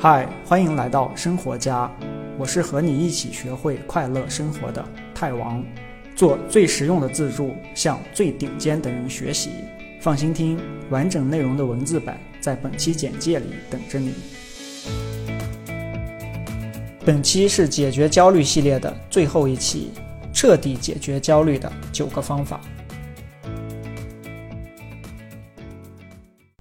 嗨，欢迎来到生活家，我是和你一起学会快乐生活的泰王，做最实用的自助，向最顶尖的人学习。放心听，完整内容的文字版在本期简介里等着你。本期是解决焦虑系列的最后一期，彻底解决焦虑的九个方法。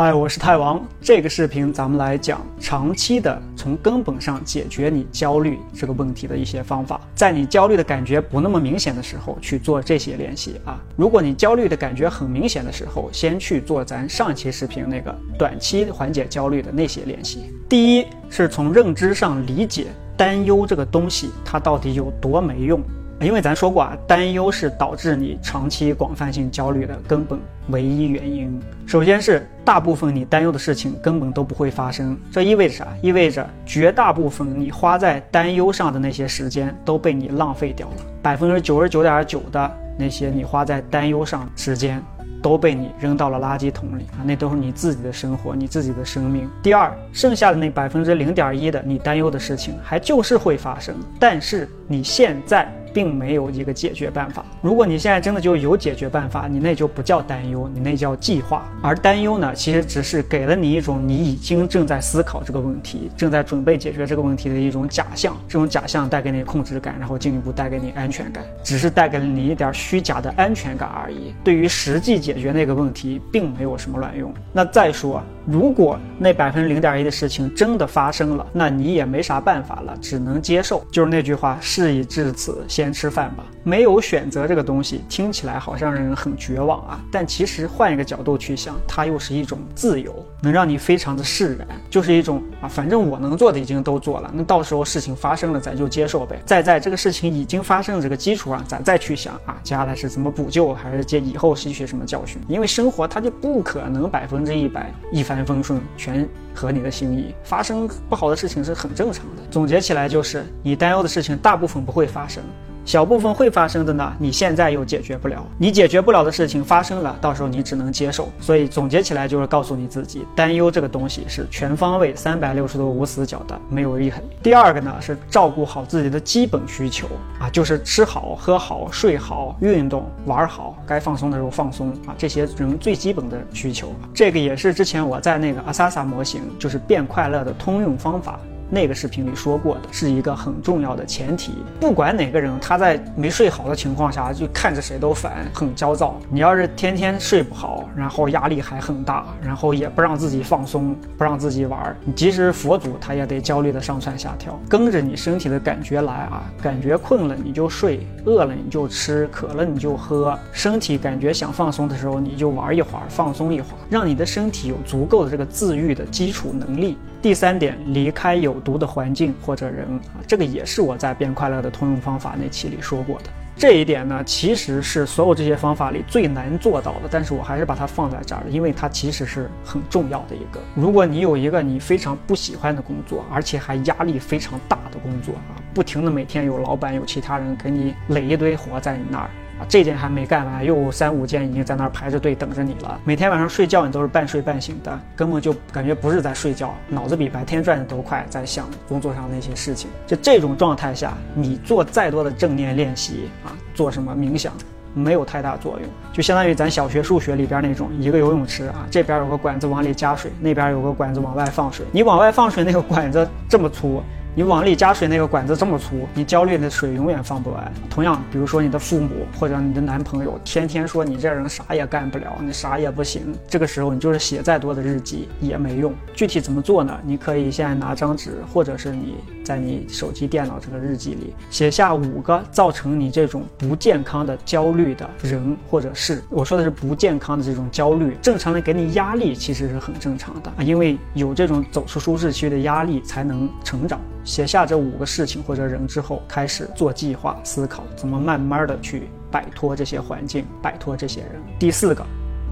嗨，我是泰王。这个视频咱们来讲长期的从根本上解决你焦虑这个问题的一些方法。在你焦虑的感觉不那么明显的时候去做这些练习啊。如果你焦虑的感觉很明显的时候，先去做咱上期视频那个短期缓解焦虑的那些练习。第一是从认知上理解担忧这个东西它到底有多没用。因为咱说过啊，担忧是导致你长期广泛性焦虑的根本唯一原因。首先是大部分你担忧的事情根本都不会发生，这意味着啥？意味着绝大部分你花在担忧上的那些时间都被你浪费掉了，百分之九十九点九的那些你花在担忧上时间都被你扔到了垃圾桶里啊，那都是你自己的生活，你自己的生命。第二，剩下的那百分之零点一的你担忧的事情还就是会发生，但是你现在。并没有一个解决办法。如果你现在真的就有解决办法，你那就不叫担忧，你那叫计划。而担忧呢，其实只是给了你一种你已经正在思考这个问题，正在准备解决这个问题的一种假象。这种假象带给你控制感，然后进一步带给你安全感，只是带给了你一点虚假的安全感而已。对于实际解决那个问题，并没有什么卵用。那再说，如果那百分之零点一的事情真的发生了，那你也没啥办法了，只能接受。就是那句话，事已至此。先吃饭吧，没有选择这个东西，听起来好像让人很绝望啊。但其实换一个角度去想，它又是一种自由，能让你非常的释然，就是一种啊，反正我能做的已经都做了，那到时候事情发生了，咱就接受呗。再在这个事情已经发生的这个基础上，咱再去想啊，接下来是怎么补救，还是接以后吸取什么教训？因为生活它就不可能百分之一百一帆风顺，全合你的心意，发生不好的事情是很正常的。总结起来就是，你担忧的事情大部分不会发生。小部分会发生的呢，你现在又解决不了，你解决不了的事情发生了，到时候你只能接受。所以总结起来就是告诉你自己，担忧这个东西是全方位、三百六十度无死角的，没有遗痕。第二个呢是照顾好自己的基本需求啊，就是吃好、喝好、睡好、运动、玩好，该放松的时候放松啊，这些人最基本的需求。这个也是之前我在那个阿萨萨模型，就是变快乐的通用方法。那个视频里说过的是一个很重要的前提，不管哪个人他在没睡好的情况下就看着谁都烦，很焦躁。你要是天天睡不好，然后压力还很大，然后也不让自己放松，不让自己玩，你即使佛祖他也得焦虑的上蹿下跳，跟着你身体的感觉来啊，感觉困了你就睡，饿了你就吃，渴了你就喝，身体感觉想放松的时候你就玩一会儿，放松一会儿，让你的身体有足够的这个自愈的基础能力。第三点，离开有毒的环境或者人啊，这个也是我在变快乐的通用方法那期里说过的。这一点呢，其实是所有这些方法里最难做到的，但是我还是把它放在这儿了，因为它其实是很重要的一个。如果你有一个你非常不喜欢的工作，而且还压力非常大的工作啊，不停的每天有老板有其他人给你垒一堆活在你那儿。这件还没干完，又三五件已经在那儿排着队等着你了。每天晚上睡觉，你都是半睡半醒的，根本就感觉不是在睡觉，脑子比白天转的都快，在想工作上那些事情。就这种状态下，你做再多的正念练习啊，做什么冥想，没有太大作用。就相当于咱小学数学里边那种，一个游泳池啊，这边有个管子往里加水，那边有个管子往外放水。你往外放水那个管子这么粗。你往里加水那个管子这么粗，你焦虑的水永远放不完。同样，比如说你的父母或者你的男朋友，天天说你这人啥也干不了，你啥也不行。这个时候，你就是写再多的日记也没用。具体怎么做呢？你可以现在拿张纸，或者是你在你手机、电脑这个日记里写下五个造成你这种不健康的焦虑的人或者事。我说的是不健康的这种焦虑，正常的给你压力其实是很正常的啊，因为有这种走出舒适区的压力才能成长。写下这五个事情或者人之后，开始做计划，思考怎么慢慢的去摆脱这些环境，摆脱这些人。第四个，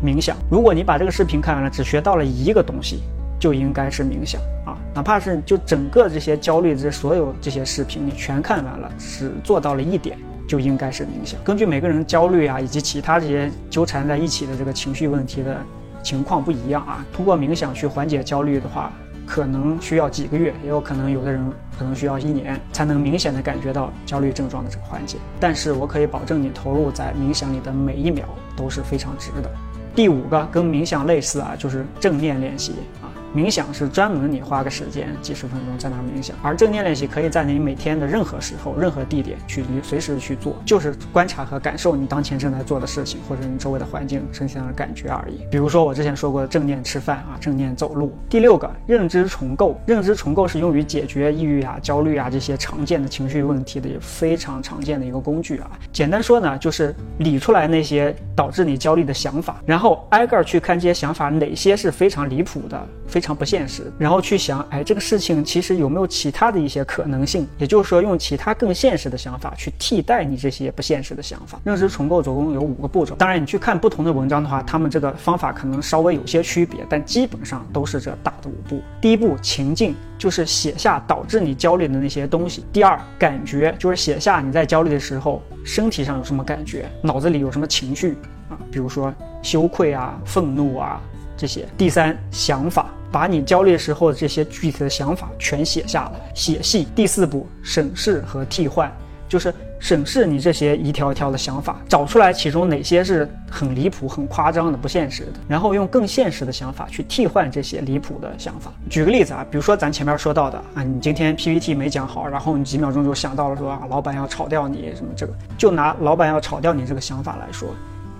冥想。如果你把这个视频看完了，只学到了一个东西，就应该是冥想啊。哪怕是就整个这些焦虑这所有这些视频你全看完了，只做到了一点，就应该是冥想。根据每个人焦虑啊以及其他这些纠缠在一起的这个情绪问题的情况不一样啊，通过冥想去缓解焦虑的话。可能需要几个月，也有可能有的人可能需要一年才能明显的感觉到焦虑症状的这个缓解。但是我可以保证你投入在冥想里的每一秒都是非常值的。第五个跟冥想类似啊，就是正念练习啊。冥想是专门你花个时间几十分钟在那儿冥想，而正念练习可以在你每天的任何时候、任何地点去随时去做，就是观察和感受你当前正在做的事情或者你周围的环境身上的感觉而已。比如说我之前说过的正念吃饭啊，正念走路。第六个认知重构，认知重构是用于解决抑郁啊、焦虑啊这些常见的情绪问题的非常常见的一个工具啊。简单说呢，就是理出来那些导致你焦虑的想法，然后挨个去看这些想法哪些是非常离谱的。非常不现实，然后去想，哎，这个事情其实有没有其他的一些可能性？也就是说，用其他更现实的想法去替代你这些不现实的想法。认知重构总共有五个步骤，当然你去看不同的文章的话，他们这个方法可能稍微有些区别，但基本上都是这大的五步。第一步，情境，就是写下导致你焦虑的那些东西。第二，感觉，就是写下你在焦虑的时候身体上有什么感觉，脑子里有什么情绪啊，比如说羞愧啊、愤怒啊这些。第三，想法。把你焦虑时候的这些具体的想法全写下来，写细。第四步，审视和替换，就是审视你这些一条一条的想法，找出来其中哪些是很离谱、很夸张的、不现实的，然后用更现实的想法去替换这些离谱的想法。举个例子啊，比如说咱前面说到的啊，你今天 PPT 没讲好，然后你几秒钟就想到了说啊，老板要炒掉你什么这个，就拿老板要炒掉你这个想法来说，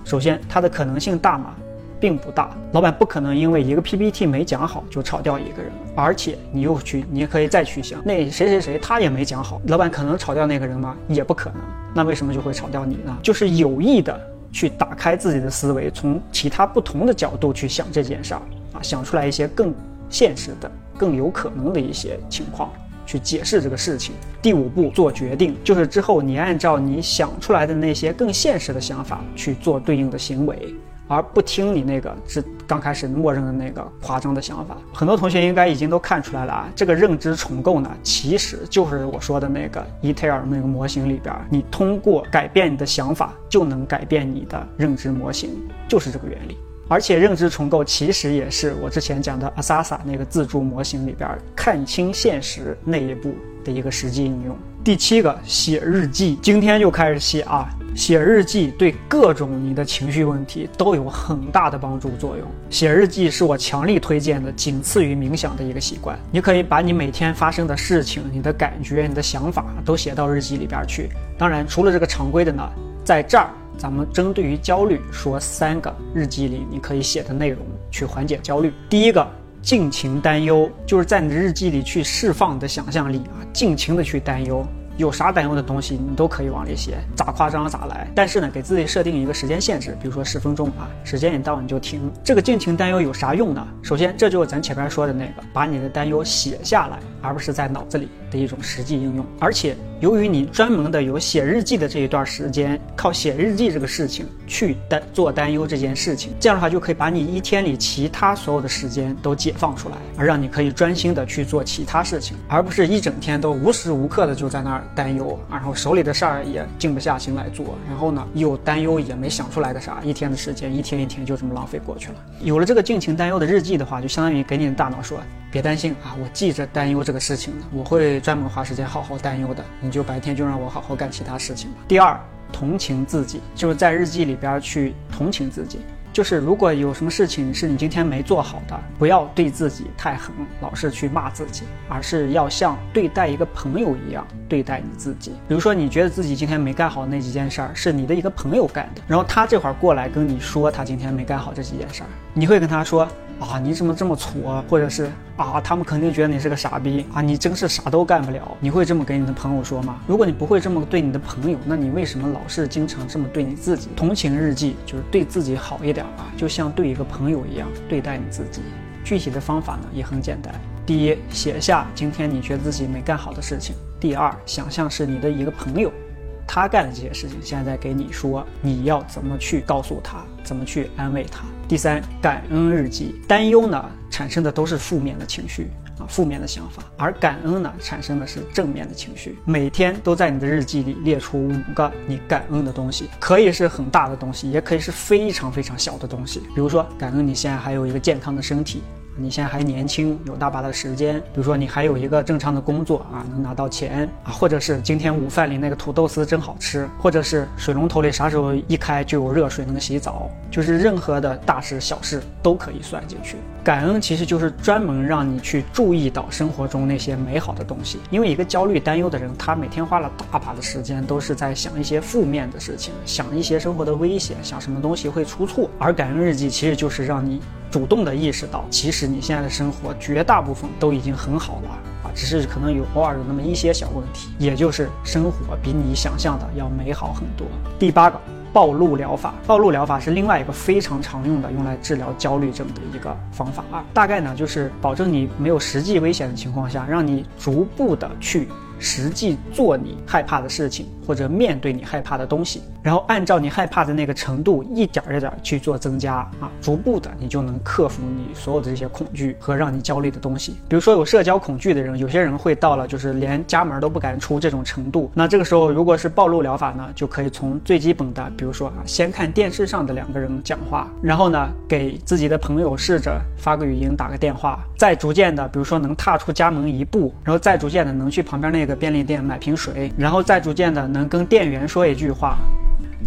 首先它的可能性大吗？并不大，老板不可能因为一个 PPT 没讲好就炒掉一个人，而且你又去，你也可以再去想，那谁谁谁他也没讲好，老板可能炒掉那个人吗？也不可能，那为什么就会炒掉你呢？就是有意的去打开自己的思维，从其他不同的角度去想这件事儿啊，想出来一些更现实的、更有可能的一些情况去解释这个事情。第五步做决定，就是之后你按照你想出来的那些更现实的想法去做对应的行为。而不听你那个是刚开始默认的那个夸张的想法，很多同学应该已经都看出来了啊。这个认知重构呢，其实就是我说的那个伊特尔那个模型里边，你通过改变你的想法，就能改变你的认知模型，就是这个原理。而且认知重构其实也是我之前讲的阿萨萨那个自助模型里边看清现实那一步的一个实际应用。第七个，写日记，今天就开始写啊。写日记对各种你的情绪问题都有很大的帮助作用。写日记是我强力推荐的，仅次于冥想的一个习惯。你可以把你每天发生的事情、你的感觉、你的想法都写到日记里边去。当然，除了这个常规的呢，在这儿咱们针对于焦虑说三个日记里你可以写的内容去缓解焦虑。第一个，尽情担忧，就是在你的日记里去释放你的想象力啊，尽情的去担忧。有啥担忧的东西，你都可以往里写，咋夸张咋来。但是呢，给自己设定一个时间限制，比如说十分钟啊，时间一到你就停。这个尽情担忧有啥用呢？首先，这就是咱前面说的那个，把你的担忧写下来，而不是在脑子里的一种实际应用。而且，由于你专门的有写日记的这一段时间，靠写日记这个事情去担做担忧这件事情，这样的话就可以把你一天里其他所有的时间都解放出来，而让你可以专心的去做其他事情，而不是一整天都无时无刻的就在那儿。担忧，然后手里的事儿也静不下心来做，然后呢，又担忧也没想出来个啥，一天的时间，一天一天就这么浪费过去了。有了这个尽情担忧的日记的话，就相当于给你的大脑说，别担心啊，我记着担忧这个事情呢，我会专门花时间好好担忧的，你就白天就让我好好干其他事情吧。第二，同情自己，就是在日记里边去同情自己。就是如果有什么事情是你今天没做好的，不要对自己太狠，老是去骂自己，而是要像对待一个朋友一样对待你自己。比如说，你觉得自己今天没干好那几件事儿，是你的一个朋友干的，然后他这会儿过来跟你说他今天没干好这几件事儿，你会跟他说。啊，你怎么这么挫？或者是啊，他们肯定觉得你是个傻逼啊，你真是啥都干不了。你会这么给你的朋友说吗？如果你不会这么对你的朋友，那你为什么老是经常这么对你自己？同情日记就是对自己好一点啊，就像对一个朋友一样对待你自己。具体的方法呢也很简单：第一，写下今天你觉得自己没干好的事情；第二，想象是你的一个朋友。他干的这些事情，现在给你说，你要怎么去告诉他，怎么去安慰他。第三，感恩日记，担忧呢产生的都是负面的情绪啊，负面的想法，而感恩呢产生的是正面的情绪。每天都在你的日记里列出五个你感恩的东西，可以是很大的东西，也可以是非常非常小的东西。比如说，感恩你现在还有一个健康的身体。你现在还年轻，有大把的时间，比如说你还有一个正常的工作啊，能拿到钱啊，或者是今天午饭里那个土豆丝真好吃，或者是水龙头里啥时候一开就有热水能洗澡，就是任何的大事小事都可以算进去。感恩其实就是专门让你去注意到生活中那些美好的东西，因为一个焦虑担忧的人，他每天花了大把的时间都是在想一些负面的事情，想一些生活的危险，想什么东西会出错。而感恩日记其实就是让你主动的意识到，其实你现在的生活绝大部分都已经很好了啊，只是可能有偶尔有那么一些小问题，也就是生活比你想象的要美好很多。第八个。暴露疗法，暴露疗法是另外一个非常常用的用来治疗焦虑症的一个方法啊。大概呢，就是保证你没有实际危险的情况下，让你逐步的去。实际做你害怕的事情，或者面对你害怕的东西，然后按照你害怕的那个程度，一点一点去做增加啊，逐步的你就能克服你所有的这些恐惧和让你焦虑的东西。比如说有社交恐惧的人，有些人会到了就是连家门都不敢出这种程度。那这个时候如果是暴露疗法呢，就可以从最基本的，比如说啊，先看电视上的两个人讲话，然后呢给自己的朋友试着发个语音打个电话，再逐渐的，比如说能踏出家门一步，然后再逐渐的能去旁边那个。个便利店买瓶水，然后再逐渐的能跟店员说一句话，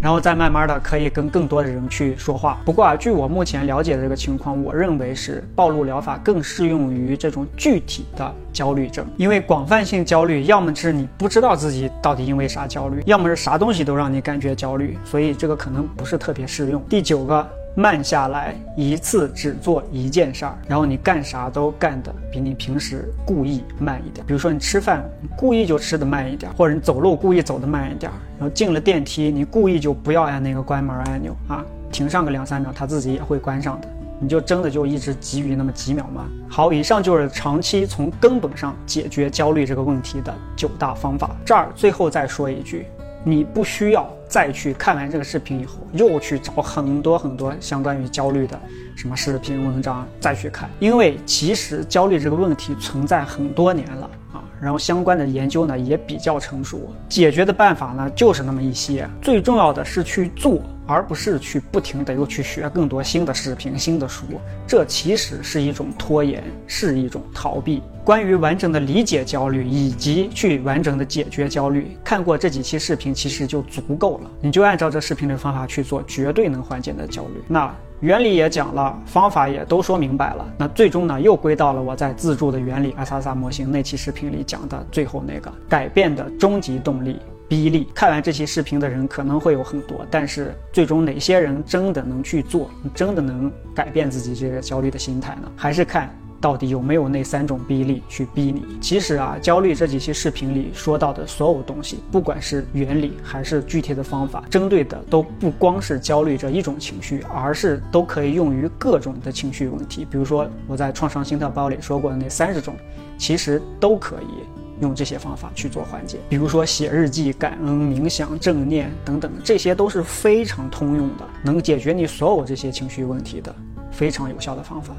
然后再慢慢的可以跟更多的人去说话。不过啊，据我目前了解的这个情况，我认为是暴露疗法更适用于这种具体的焦虑症，因为广泛性焦虑要么是你不知道自己到底因为啥焦虑，要么是啥东西都让你感觉焦虑，所以这个可能不是特别适用。第九个。慢下来，一次只做一件事儿，然后你干啥都干的比你平时故意慢一点。比如说你吃饭，故意就吃的慢一点，或者你走路故意走的慢一点。然后进了电梯，你故意就不要按那个关门按钮啊，停上个两三秒，它自己也会关上的。你就真的就一直急于那么几秒吗？好，以上就是长期从根本上解决焦虑这个问题的九大方法。这儿最后再说一句。你不需要再去看完这个视频以后，又去找很多很多相关于焦虑的什么视频文章再去看，因为其实焦虑这个问题存在很多年了啊，然后相关的研究呢也比较成熟，解决的办法呢就是那么一些，最重要的是去做。而不是去不停的又去学更多新的视频、新的书，这其实是一种拖延，是一种逃避。关于完整的理解焦虑以及去完整的解决焦虑，看过这几期视频其实就足够了。你就按照这视频的方法去做，绝对能缓解你的焦虑。那原理也讲了，方法也都说明白了。那最终呢，又归到了我在自助的原理阿萨萨模型那期视频里讲的最后那个改变的终极动力。逼力，看完这期视频的人可能会有很多，但是最终哪些人真的能去做，真的能改变自己这个焦虑的心态呢？还是看到底有没有那三种逼力去逼你。其实啊，焦虑这几期视频里说到的所有东西，不管是原理还是具体的方法，针对的都不光是焦虑这一种情绪，而是都可以用于各种的情绪问题。比如说我在创伤心态包里说过的那三十种，其实都可以。用这些方法去做缓解，比如说写日记、感恩、冥想、正念等等，这些都是非常通用的，能解决你所有这些情绪问题的非常有效的方法。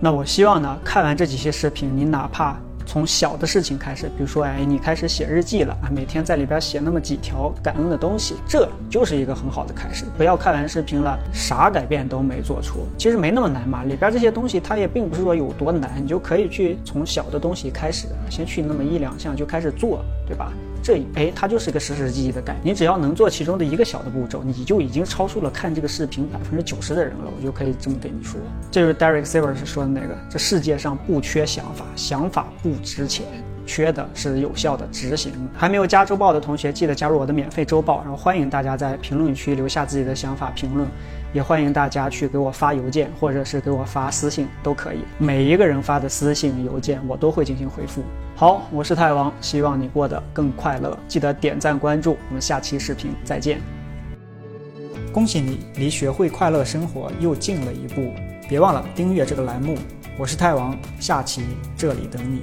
那我希望呢，看完这几期视频，你哪怕。从小的事情开始，比如说，哎，你开始写日记了啊，每天在里边写那么几条感恩的东西，这就是一个很好的开始。不要看完视频了，啥改变都没做出，其实没那么难嘛。里边这些东西它也并不是说有多难，你就可以去从小的东西开始，先去那么一两项就开始做，对吧？这哎，它就是个实实际际的概念。你只要能做其中的一个小的步骤，你就已经超出了看这个视频百分之九十的人了。我就可以这么跟你说，这就是 Derek Sivers 说的那个：这世界上不缺想法，想法不值钱，缺的是有效的执行。还没有加周报的同学，记得加入我的免费周报。然后欢迎大家在评论区留下自己的想法评论，也欢迎大家去给我发邮件或者是给我发私信都可以。每一个人发的私信、邮件，我都会进行回复。好，我是太王，希望你过得更快乐。记得点赞关注，我们下期视频再见。恭喜你离学会快乐生活又近了一步，别忘了订阅这个栏目。我是太王，下期这里等你。